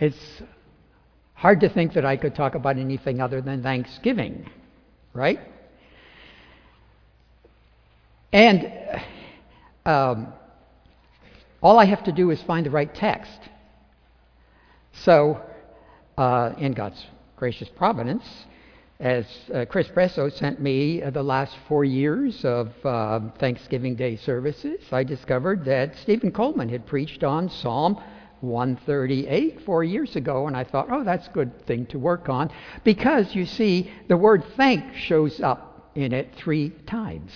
it's hard to think that I could talk about anything other than Thanksgiving, right? And um, all I have to do is find the right text. So, uh, in God's gracious providence, as uh, Chris Presso sent me uh, the last four years of uh, Thanksgiving Day services, I discovered that Stephen Coleman had preached on Psalm 138 four years ago, and I thought, oh, that's a good thing to work on, because you see, the word thank shows up in it three times.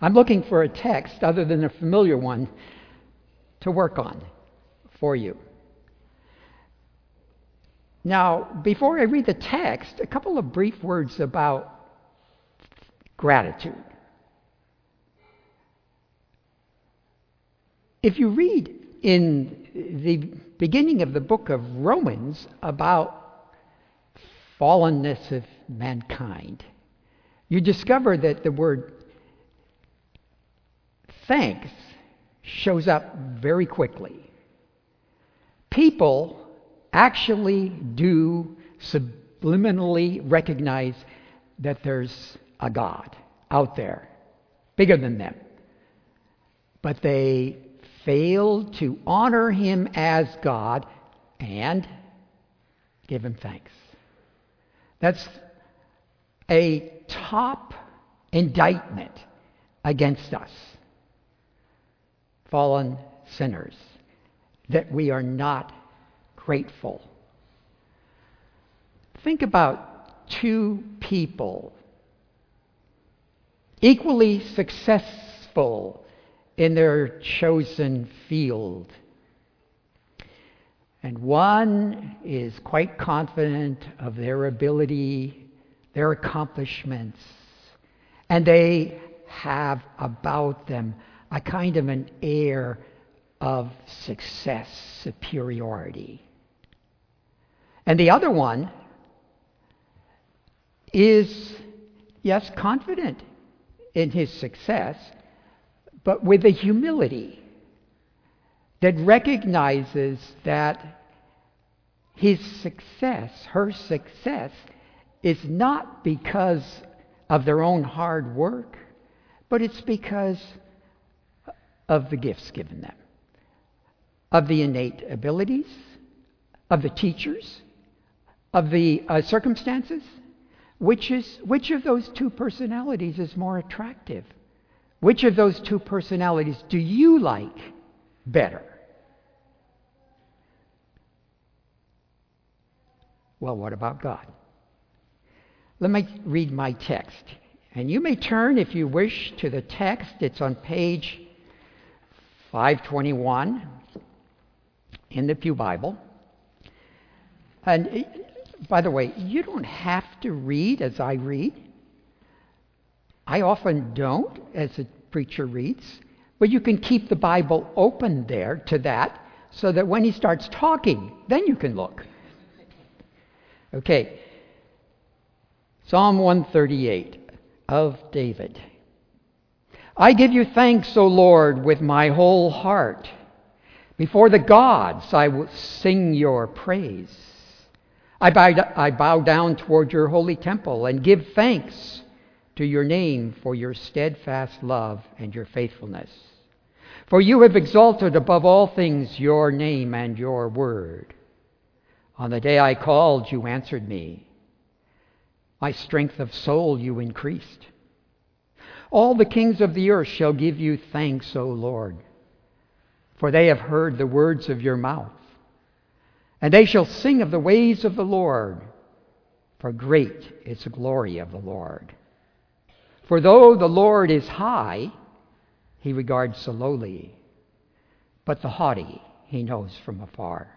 I'm looking for a text other than a familiar one to work on for you. Now, before I read the text, a couple of brief words about gratitude. If you read in the beginning of the book of Romans about fallenness of mankind, you discover that the word thanks shows up very quickly. People actually do subliminally recognize that there's a God out there, bigger than them. But they fail to honor him as God and give him thanks. That's a top indictment against us fallen sinners, that we are not grateful. Think about two people equally successful in their chosen field. And one is quite confident of their ability, their accomplishments, and they have about them a kind of an air of success, superiority. And the other one is, yes, confident in his success, but with a humility that recognizes that his success, her success, is not because of their own hard work, but it's because of the gifts given them, of the innate abilities, of the teachers, of the uh, circumstances. Which, is, which of those two personalities is more attractive? Which of those two personalities do you like better? Well, what about God? Let me read my text. And you may turn, if you wish, to the text. It's on page 521 in the Pew Bible. And by the way, you don't have to read as I read. I often don't as a preacher reads, but you can keep the Bible open there to that so that when he starts talking, then you can look. Okay. Psalm 138 of David. I give you thanks, O Lord, with my whole heart. Before the gods, I will sing your praise. I bow, I bow down toward your holy temple and give thanks to your name for your steadfast love and your faithfulness. For you have exalted above all things your name and your word. On the day I called, you answered me. My strength of soul you increased. All the kings of the earth shall give you thanks, O Lord, for they have heard the words of your mouth. And they shall sing of the ways of the Lord, for great is the glory of the Lord. For though the Lord is high, he regards the lowly, but the haughty he knows from afar.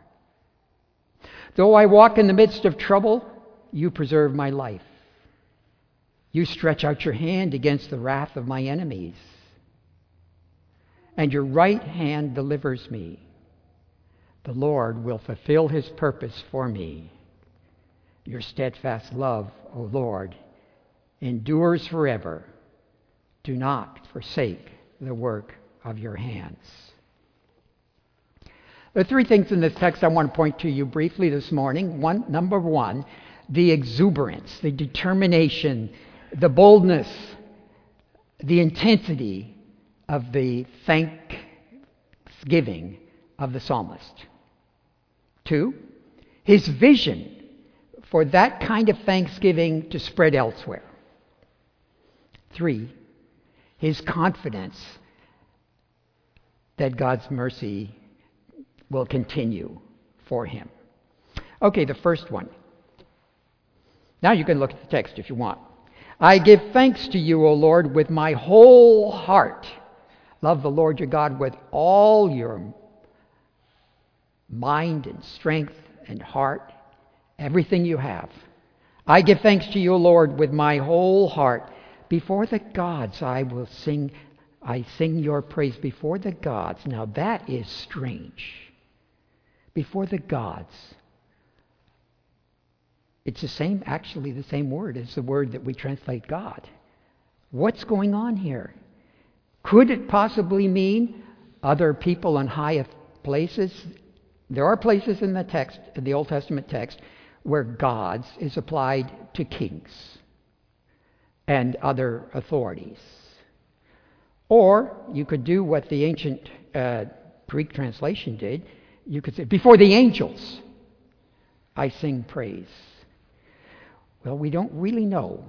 Though I walk in the midst of trouble, you preserve my life. You stretch out your hand against the wrath of my enemies, and your right hand delivers me. The Lord will fulfill his purpose for me. Your steadfast love, O Lord, endures forever. Do not forsake the work of your hands. There are three things in this text I want to point to you briefly this morning. One, number one, the exuberance, the determination, the boldness, the intensity of the thanksgiving of the psalmist. Two, his vision for that kind of thanksgiving to spread elsewhere. Three, his confidence that God's mercy will continue for him. Okay, the first one. Now you can look at the text if you want. I give thanks to you, O Lord, with my whole heart. Love the Lord your God with all your mind and strength and heart, everything you have. I give thanks to you, O Lord, with my whole heart. Before the gods I will sing I sing your praise before the gods. Now that is strange. Before the gods. It's the same, actually, the same word as the word that we translate God. What's going on here? Could it possibly mean other people in high places? There are places in the text, in the Old Testament text, where gods is applied to kings and other authorities. Or you could do what the ancient uh, Greek translation did. You could say, Before the angels, I sing praise. Well, we don't really know.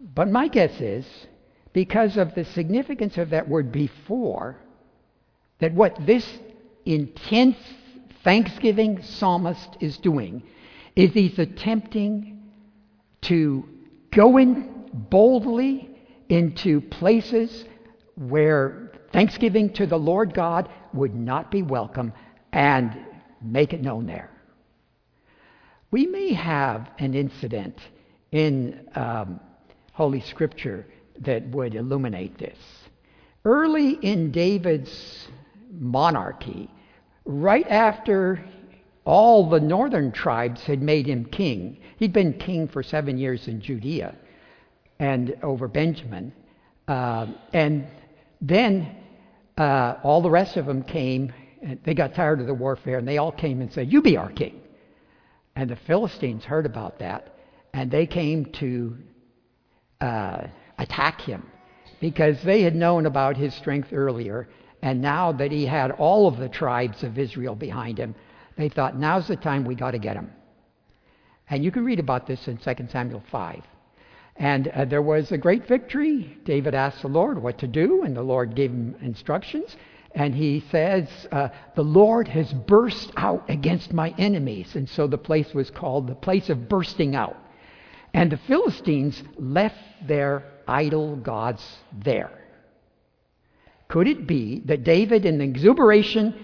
But my guess is, because of the significance of that word before, that what this intense thanksgiving psalmist is doing is he's attempting to go in boldly into places where thanksgiving to the Lord God would not be welcome and make it known there. We may have an incident in um, Holy Scripture that would illuminate this. Early in David's monarchy, right after all the northern tribes had made him king, he'd been king for seven years in Judea and over Benjamin. Uh, and then uh, all the rest of them came. And they got tired of the warfare, and they all came and said, "You be our king." And the Philistines heard about that, and they came to uh, attack him because they had known about his strength earlier, and now that he had all of the tribes of Israel behind him, they thought, "Now's the time we got to get him." And you can read about this in 2 Samuel 5. And uh, there was a great victory. David asked the Lord what to do, and the Lord gave him instructions. And he says, uh, The Lord has burst out against my enemies. And so the place was called the place of bursting out. And the Philistines left their idol gods there. Could it be that David, in the exuberation,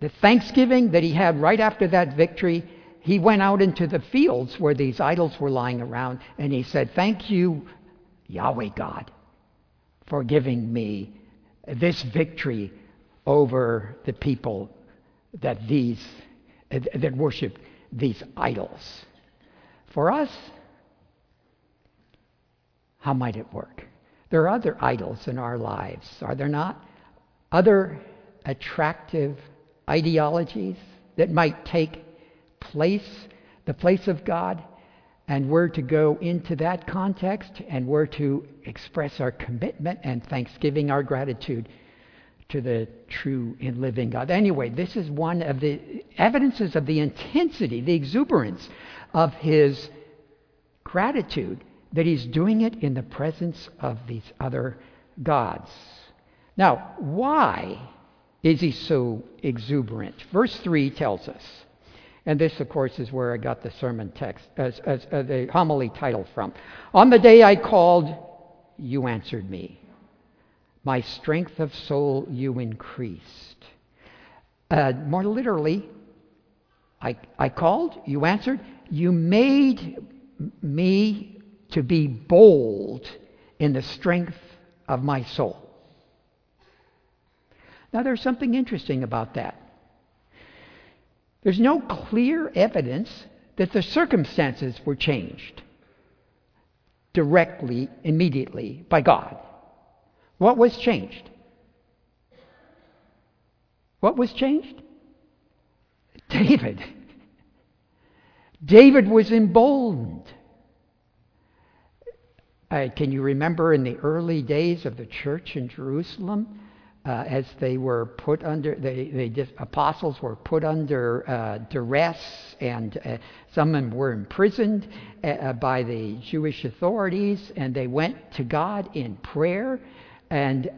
the thanksgiving that he had right after that victory, he went out into the fields where these idols were lying around and he said, Thank you, Yahweh God, for giving me this victory over the people that these that worship these idols. For us, how might it work? There are other idols in our lives, are there not? Other attractive ideologies that might take place, the place of God, and we're to go into that context and we're to express our commitment and thanksgiving, our gratitude to the true and living God. Anyway, this is one of the evidences of the intensity, the exuberance of his gratitude that he's doing it in the presence of these other gods. Now, why is he so exuberant? Verse 3 tells us and this, of course, is where I got the sermon text, as, as, uh, the homily title from. On the day I called, you answered me. My strength of soul you increased. Uh, more literally, I, I called, you answered, you made me to be bold in the strength of my soul. Now, there's something interesting about that. There's no clear evidence that the circumstances were changed directly, immediately by God. What was changed? What was changed? David. David was emboldened. Uh, can you remember in the early days of the church in Jerusalem, uh, as they were put under, they, apostles were put under uh, duress, and uh, some of them were imprisoned uh, uh, by the Jewish authorities, and they went to God in prayer. And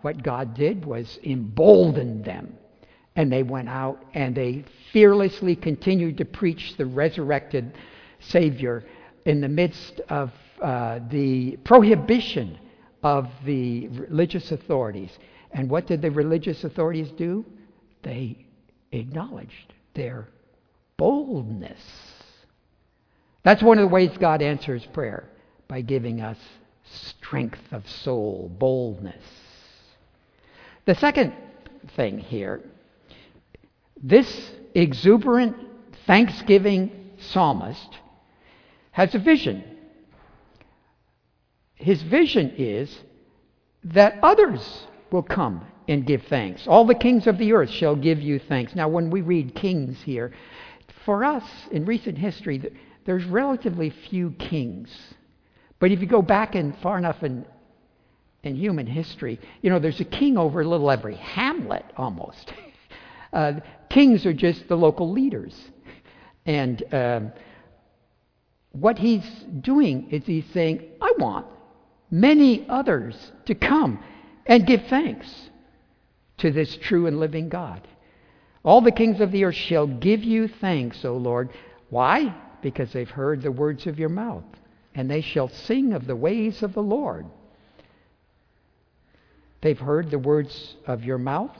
what God did was embolden them and they went out and they fearlessly continued to preach the resurrected Savior in the midst of uh, the prohibition of the religious authorities. And what did the religious authorities do? They acknowledged their boldness. That's one of the ways God answers prayer by giving us strength of soul, boldness. The second thing here this exuberant thanksgiving psalmist has a vision. His vision is that others will come and give thanks. All the kings of the earth shall give you thanks. Now, when we read kings here, for us in recent history, there's relatively few kings. But if you go back in far enough in, in human history, you know, there's a king over a little every hamlet almost. Uh, kings are just the local leaders. And um, what he's doing is he's saying, I want many others to come and give thanks to this true and living God. All the kings of the earth shall give you thanks, O Lord. Why? Because they've heard the words of your mouth, and they shall sing of the ways of the Lord. They've heard the words of your mouth,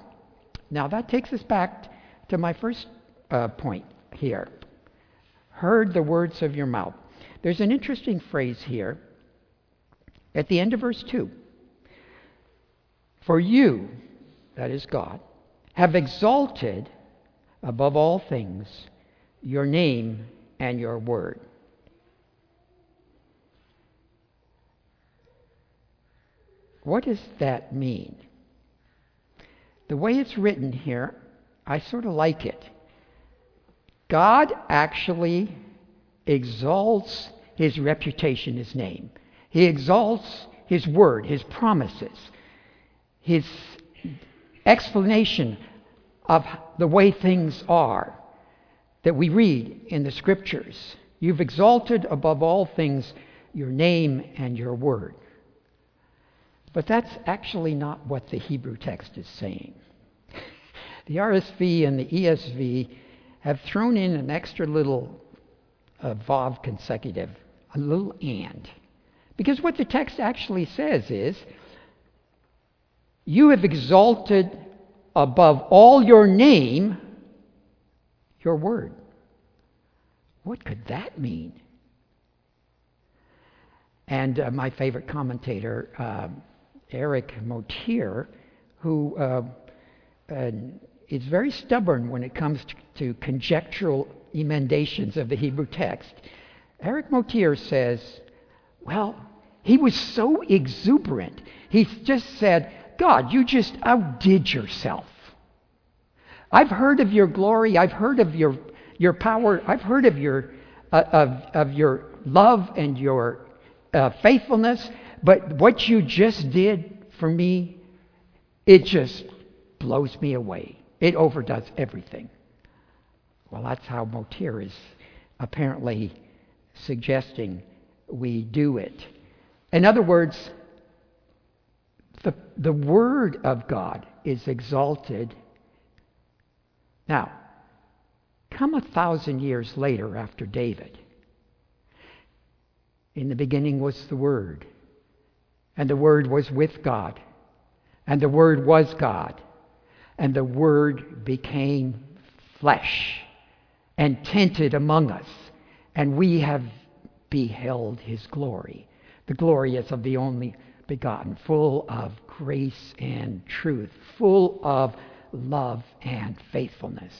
now, that takes us back to my first uh, point here. Heard the words of your mouth. There's an interesting phrase here at the end of verse 2. For you, that is God, have exalted above all things your name and your word. What does that mean? the way it's written here, I sort of like it. God actually exalts his reputation, his name. He exalts his word, his promises, his explanation of the way things are that we read in the scriptures. You've exalted above all things your name and your word. But that's actually not what the Hebrew text is saying. The RSV and the ESV have thrown in an extra little uh, vav consecutive, a little and. Because what the text actually says is, You have exalted above all your name your word. What could that mean? And uh, my favorite commentator, uh, Eric Motyer, who uh, uh, is very stubborn when it comes to, to conjectural emendations of the Hebrew text. Eric Motyer says, well, he was so exuberant. He just said, God, you just outdid yourself. I've heard of your glory. I've heard of your, your power. I've heard of your, uh, of, of your love and your uh, faithfulness. But what you just did for me, it just blows me away. It overdoes everything. Well, that's how Motyer is apparently suggesting we do it. In other words, the, the Word of God is exalted. Now, come a thousand years later after David. In the beginning was the Word and the Word was with God, and the Word was God, and the Word became flesh and tented among us, and we have beheld his glory. The glory is of the only begotten, full of grace and truth, full of love and faithfulness.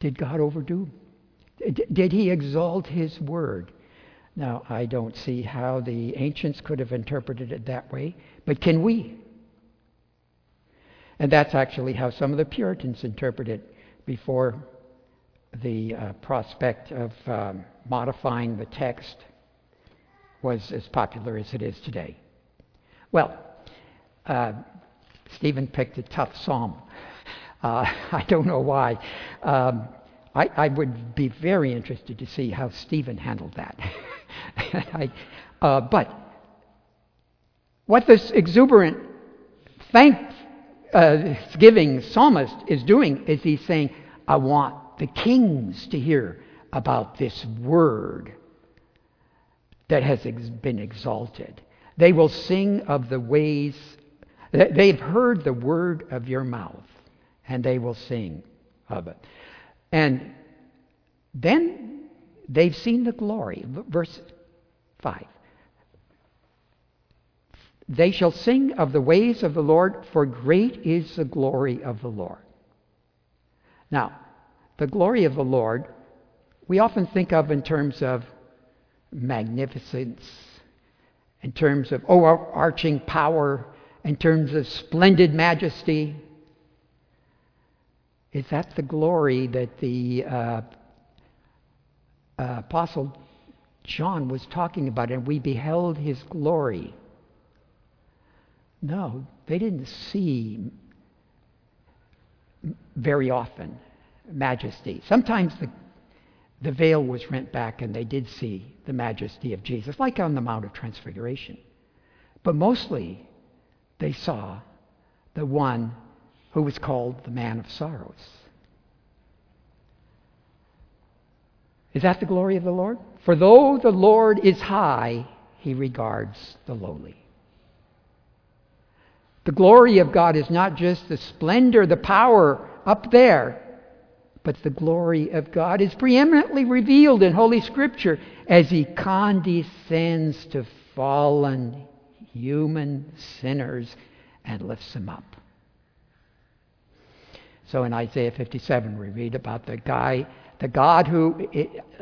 Did God overdo? Did he exalt his word? Now, I don't see how the ancients could have interpreted it that way, but can we? And that's actually how some of the Puritans interpreted it before the uh, prospect of um, modifying the text was as popular as it is today. Well, uh, Stephen picked a tough psalm. Uh, I don't know why. Um, I, I, would be very interested to see how Stephen handled that. I, uh, but what this exuberant thanksgiving psalmist is doing is he's saying, I want the kings to hear about this word that has ex- been exalted. They will sing of the ways, they've heard the word of your mouth, and they will sing of it. And then they've seen the glory. Verse 5. They shall sing of the ways of the Lord, for great is the glory of the Lord. Now, the glory of the Lord, we often think of in terms of magnificence, in terms of overarching power, in terms of splendid majesty. Is that the glory that the uh, uh, Apostle John was talking about? And we beheld his glory. No, they didn't see very often majesty. Sometimes the, the veil was rent back and they did see the majesty of Jesus, like on the Mount of Transfiguration. But mostly they saw the one who was called the man of sorrows. Is that the glory of the Lord? For though the Lord is high, he regards the lowly. The glory of God is not just the splendor, the power up there, but the glory of God is preeminently revealed in Holy Scripture as He condescends to fallen human sinners and lifts them up. So in Isaiah 57, we read about the guy, the God who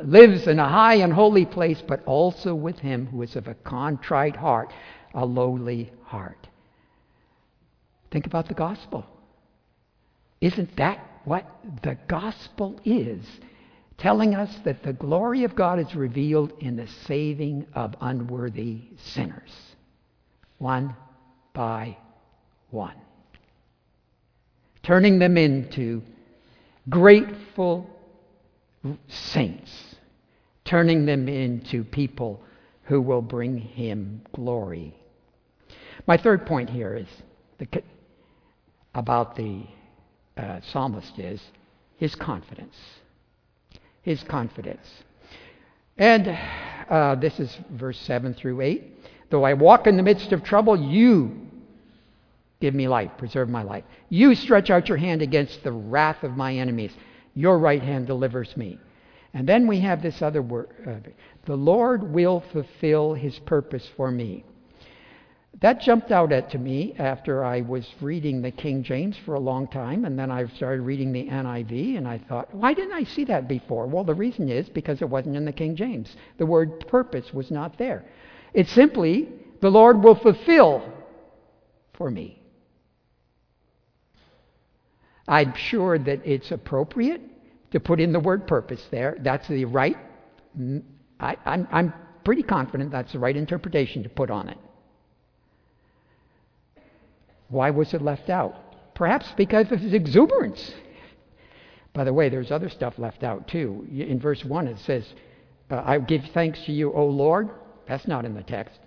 lives in a high and holy place, but also with him who is of a contrite heart, a lowly heart. Think about the gospel. Isn't that what the gospel is? Telling us that the glory of God is revealed in the saving of unworthy sinners, one by one. Turning them into grateful saints, turning them into people who will bring him glory. My third point here is the, about the uh, psalmist is his confidence. His confidence. And uh, this is verse 7 through 8. Though I walk in the midst of trouble, you give me life, preserve my life. You stretch out your hand against the wrath of my enemies. Your right hand delivers me. And then we have this other word uh, the Lord will fulfill his purpose for me. That jumped out at to me after I was reading the King James for a long time, and then I started reading the NIV, and I thought, why didn't I see that before? Well, the reason is because it wasn't in the King James. The word purpose was not there. It's simply, the Lord will fulfill for me. I'm sure that it's appropriate to put in the word purpose there. That's the right, I, I'm pretty confident that's the right interpretation to put on it. Why was it left out? Perhaps because of his exuberance. By the way, there's other stuff left out too. In verse 1, it says, I give thanks to you, O Lord. That's not in the text.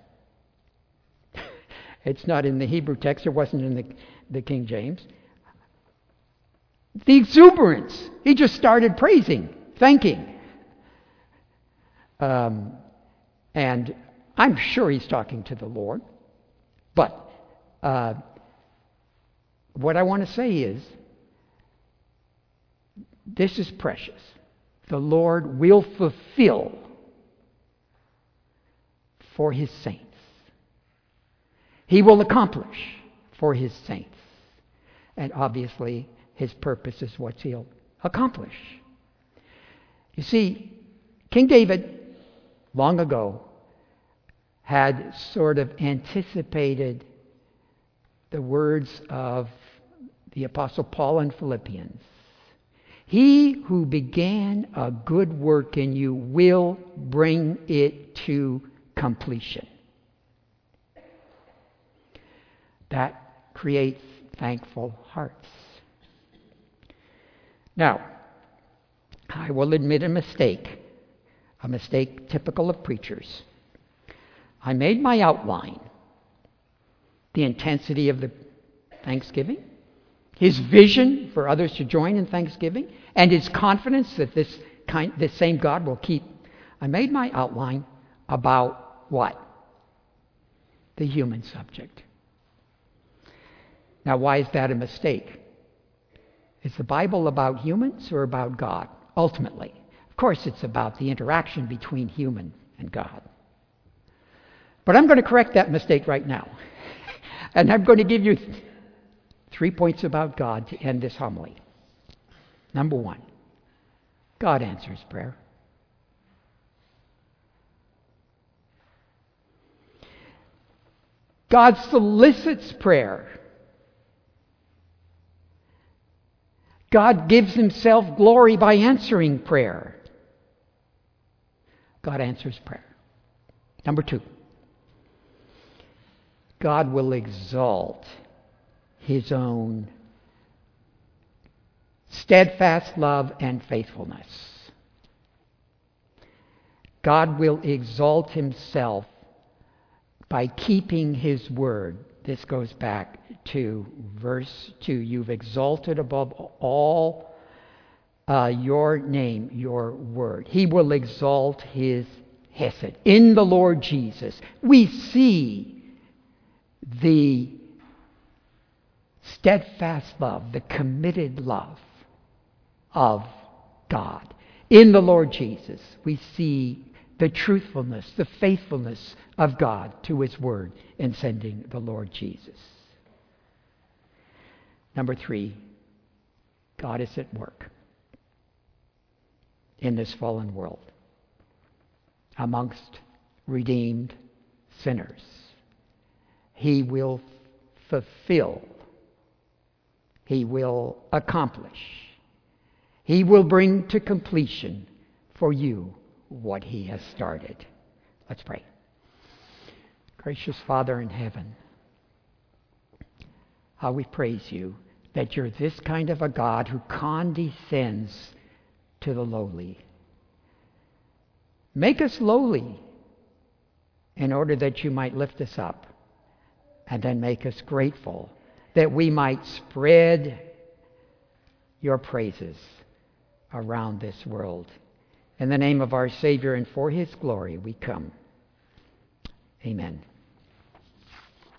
it's not in the Hebrew text. It wasn't in the, the King James. The exuberance. He just started praising, thanking. Um, and I'm sure he's talking to the Lord. But uh, what I want to say is this is precious. The Lord will fulfill for his saints. He will accomplish for his saints. And obviously, his purpose is what he'll accomplish. You see, King David, long ago, had sort of anticipated the words of the Apostle Paul in Philippians. He who began a good work in you will bring it to completion. That creates thankful hearts. Now, I will admit a mistake, a mistake typical of preachers. I made my outline, the intensity of the thanksgiving, his vision for others to join in thanksgiving, and his confidence that this, kind, this same God will keep. I made my outline about what? The human subject. Now, why is that a mistake? Is the Bible about humans or about God? Ultimately. Of course, it's about the interaction between human and God. But I'm going to correct that mistake right now. And I'm going to give you th- three points about God to end this homily. Number one, God answers prayer. God solicits prayer. God gives himself glory by answering prayer. God answers prayer. Number two, God will exalt his own steadfast love and faithfulness. God will exalt himself by keeping his word. This goes back to verse 2. You've exalted above all uh, your name, your word. He will exalt his Hesed. In the Lord Jesus, we see the steadfast love, the committed love of God. In the Lord Jesus, we see the truthfulness, the faithfulness of God to His Word in sending the Lord Jesus. Number three, God is at work in this fallen world amongst redeemed sinners. He will fulfill, He will accomplish, He will bring to completion for you what He has started. Let's pray. Gracious Father in heaven, how we praise you that you're this kind of a God who condescends to the lowly. Make us lowly in order that you might lift us up and then make us grateful that we might spread your praises around this world. In the name of our Savior and for his glory, we come. Amen.